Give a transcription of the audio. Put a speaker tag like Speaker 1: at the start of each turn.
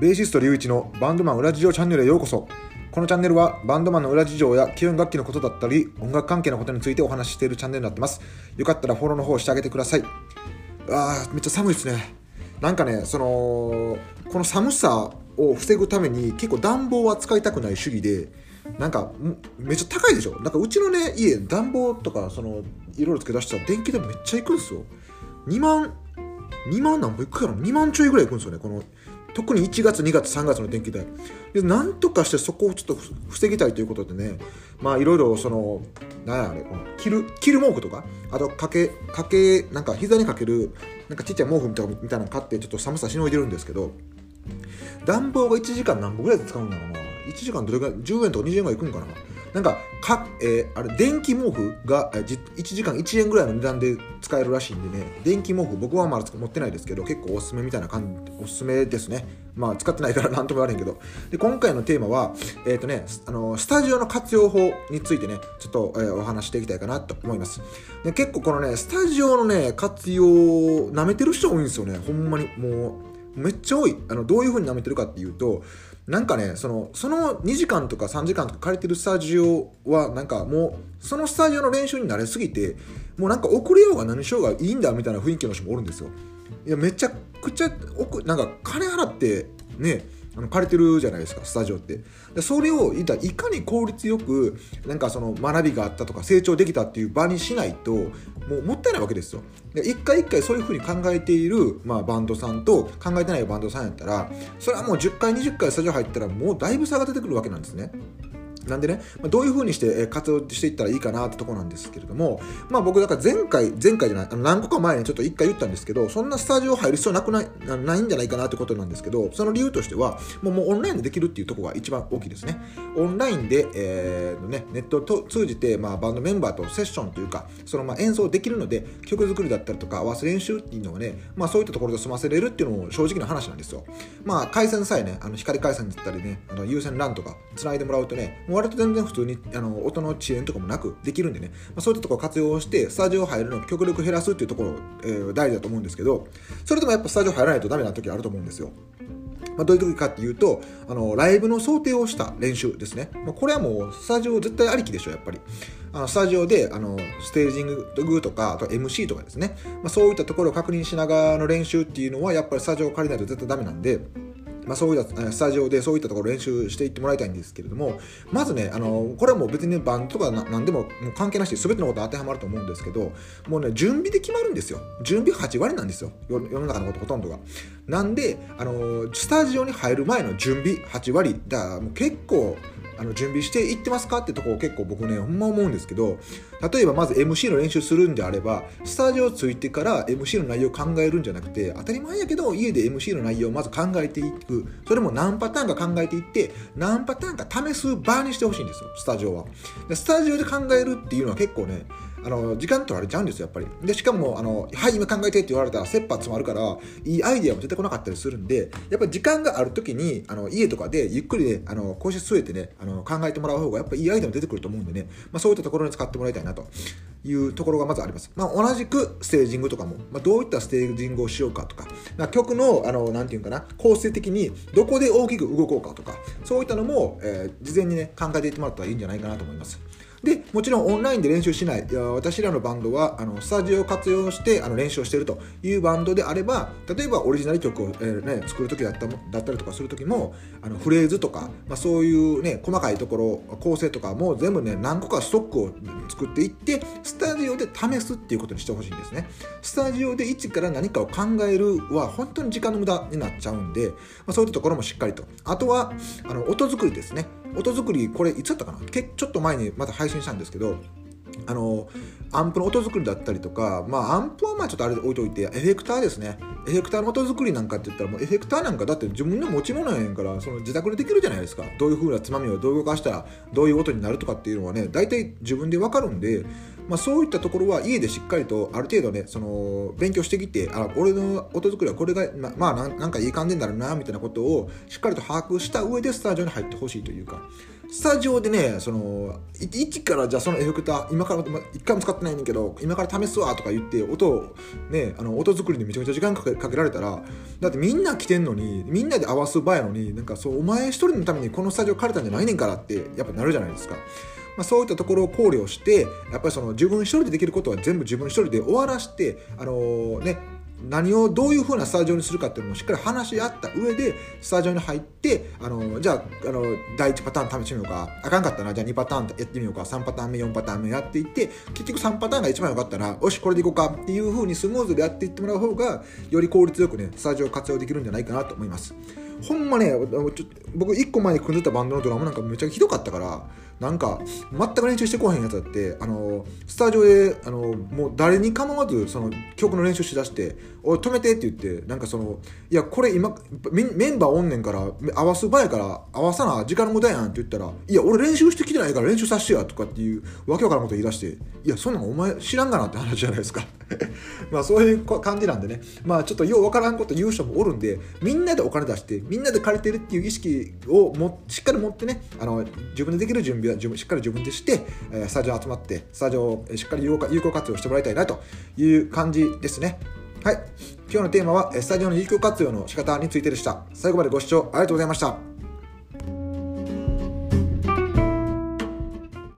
Speaker 1: ベーシスト隆一のバンドマン裏事情チャンネルへようこそ。このチャンネルはバンドマンの裏事情や基本楽器のことだったり音楽関係のことについてお話ししているチャンネルになってます。よかったらフォローの方してあげてください。あーめっちゃ寒いですね。なんかねそのこの寒さを防ぐために結構暖房は使いたくない主義でなんかめっちゃ高いでしょ？なんかうちのね家暖房とかそのいろいろ付け出したら電気代めっちゃいくんですよ。2万2万何本いくかな？2万ちょいぐらいいくんですよねこの特に1月2月3月の電気代。でなんとかしてそこをちょっと防ぎたいということでね。まあいろいろその何やあれこの着る着る毛布とか。あとかけかけなんか膝にかけるなんかちっちゃい毛布みたいなみたいなの買ってちょっと寒さしのいでるんですけど。暖房が1時間何本ぐらいで使うんだろうな1時間どれぐらい10円とか20円ぐらいいくんかな。なんかか、えー、あれ電気毛布が1時間1円ぐらいの値段で使えるらしいんでね。電気毛布僕はまだ持ってないですけど結構おすすめみたいな感じおすすめですね。まあ使ってないから何とも言われへんけど。で今回のテーマはえっ、ー、とねあのスタジオの活用法についてねちょっと、えー、お話していきたいかなと思います。で結構このねスタジオのね活用なめてる人多いんですよね。ほんまにもうめっちゃ多い。あのどういう風に舐めてるかっていうとなんかねそのその2時間とか3時間とか借りてるスタジオはなんかもうそのスタジオの練習に慣れすぎてもうなんか遅れようが何しようがいいんだみたいな雰囲気の人もおるんですよ。いやめちゃくちゃなんか金払ってねあの借りてるじゃないですかスタジオって。でそれをいかに効率よくなんかその学びがあったとか成長できたっていう場にしないともうもったいないわけですよ。で一回一回そういうふうに考えている、まあ、バンドさんと考えてないバンドさんやったらそれはもう10回20回スタジオ入ったらもうだいぶ差が出てくるわけなんですね。なんでね、ま、どういう風にして活動していったらいいかなってとこなんですけれども、まあ僕だから前回、前回じゃない、あの何個か前にちょっと一回言ったんですけど、そんなスタジオ入る必要なくないないんじゃないかなってことなんですけど、その理由としては、もうもうオンラインでできるっていうとこが一番大きいですね。オンラインで、えーね、ネットを通じて、まあ、バンドメンバーとセッションというか、そのまあ演奏できるので、曲作りだったりとか、合わせ練習っていうのをね、まあそういったところで済ませれるっていうのも正直な話なんですよ。まあ回線さえね、あの光回線だったりね、あの有線 LAN とか繋いでもらうとね、割と全然普通にあの音の遅延とかもなくできるんでね、まあ、そういったところを活用してスタジオ入るのを極力減らすっていうところ、えー、大事だと思うんですけどそれでもやっぱスタジオ入らないとダメな時あると思うんですよ。まあ、どういう時かっていうとあのライブの想定をした練習ですね、まあ、これはもうスタジオ絶対ありきでしょやっぱり。あのスタジオであのステージングとかあと MC とかですね、まあ、そういったところを確認しながらの練習っていうのはやっぱりスタジオを借りないと絶対ダメなんでまあ、そういったスタジオでそういったところ練習していってもらいたいんですけれどもまずねあのこれはもう別にバンドとか何でももう関係なしで全てのこと当てはまると思うんですけどもうね準備で決まるんですよ。準備8割なんですよ。世の中のことほとんどが。なんであのスタジオに入る前の準備8割だからもう結構あの準備していってますかってとこを結構僕ねほんま思うんですけど例えばまず MC の練習するんであればスタジオ着いてから MC の内容を考えるんじゃなくて当たり前やけど家で MC の内容をまず考えていく。それも何パターンか考えていって何パターンか試す場にしてほしいんですよスタジオは。スタジオで考えるっていうのは結構ねあの時間取られちゃうんですよやっぱり。でしかもあの「はい今考えて」って言われたら切羽詰まるからいいアイデアも出てこなかったりするんでやっぱり時間がある時にあの家とかでゆっくりねあの腰据えてねあの考えてもらう方がやっぱいいアイデアも出てくると思うんでね、まあ、そういったところに使ってもらいたいなと。いうところがまずあります、まあ、同じくステージングとかも、まあ、どういったステージングをしようかとか、まあ、曲のあのなんていうかな構成的にどこで大きく動こうかとか。そういったのも、えー、事前にね考えていってもらったらいいんじゃないかなと思います。でもちろんオンラインで練習しない。いや私らのバンドはあのスタジオを活用してあの練習をしているというバンドであれば例えばオリジナル曲を、えーね、作る時だっただったりとかする時もあのフレーズとか、まあ、そういう、ね、細かいところ構成とかも全部ね何個かストックを作っていってスタジオで試すっていうことにしてほしいんですね。スタジオで一から何かを考えるは本当に時間の無駄になっちゃうんで、まあ、そういったところもしっかりと。あとはあの音作りですね。音作りこれいつだったかな？けちょっと前にまた配信したんですけどあのアンプの音作りだったりとか、まあ、アンプはまあちょっとあれで置いといてエフェクターですね。エフェクターの音作りなんかって言ったらもうエフェクターなんかだって自分の持ち物やねんからその自宅でできるじゃないですか。どういう風なつまみをどう動かしたらどういう音になるとかっていうのはね大体自分で分かるんで、まあ、そういったところは家でしっかりとある程度ねその勉強してきてあ俺の音作りはこれがままあなんかいい感じになるなみたいなことをしっかりと把握した上でスタジオに入ってほしいというか。スタジオでねその一からじゃあそのエフェクター今から一回も使ってないねんけど今から試すわとか言って音をねあの音作りにめちゃめちゃ時間かけかけられたらだってみんな来てんのにみんなで合わす場合やのになんかそうお前一人のためにこのスタジオ借りたんじゃないねんからってやっぱなるじゃないですか。まあ、そういったところを考慮してやっぱりその自分一人でできることは全部自分一人で終わらしてあのー、ね何をどういう風なスタジオにするかっていうのもしっかり話し合った上でスタジオに入ってあのじゃああの第1パターン試してみようか。あかんかったなじゃあ2パターンやってみようか。3パターン目4パターン目やっていって結局3パターンが一番良かったらよしこれでいこうかっていう風にスムーズでやっていってもらう方がより効率よくねスタジオを活用できるんじゃないかなと思います。ほんまね僕1個前に組んでたバンドのドラムなんかめっちゃひどかったからなんか全く練習してこへんやつだってあのスタジオであのもう誰に構わずその曲の練習しだして「おい止めて」って言ってなんかその「いやこれ今メンバーおんねんから合わす場やから合わさな時間の無駄やん」って言ったら「いや俺練習してきてないから練習させてや」とかっていうわけわからんこと言い出して「いやそんなんお前知らんがな」って話じゃないですか。まあそういう感じなんでね。まあちょっとようわからんこと言う人もおるんでみんなでお金出してみんなで借りてるっていう意識をもしっかり持ってねあの自分でできる準備は自分しっかり自分でして、えスタジオ集まってスタジオをしっかり有効活用してもらいたいなという感じですね。はい。今日のテーマはスタジオの有効活用の仕方についてでした。最後までご視聴ありがとうございました。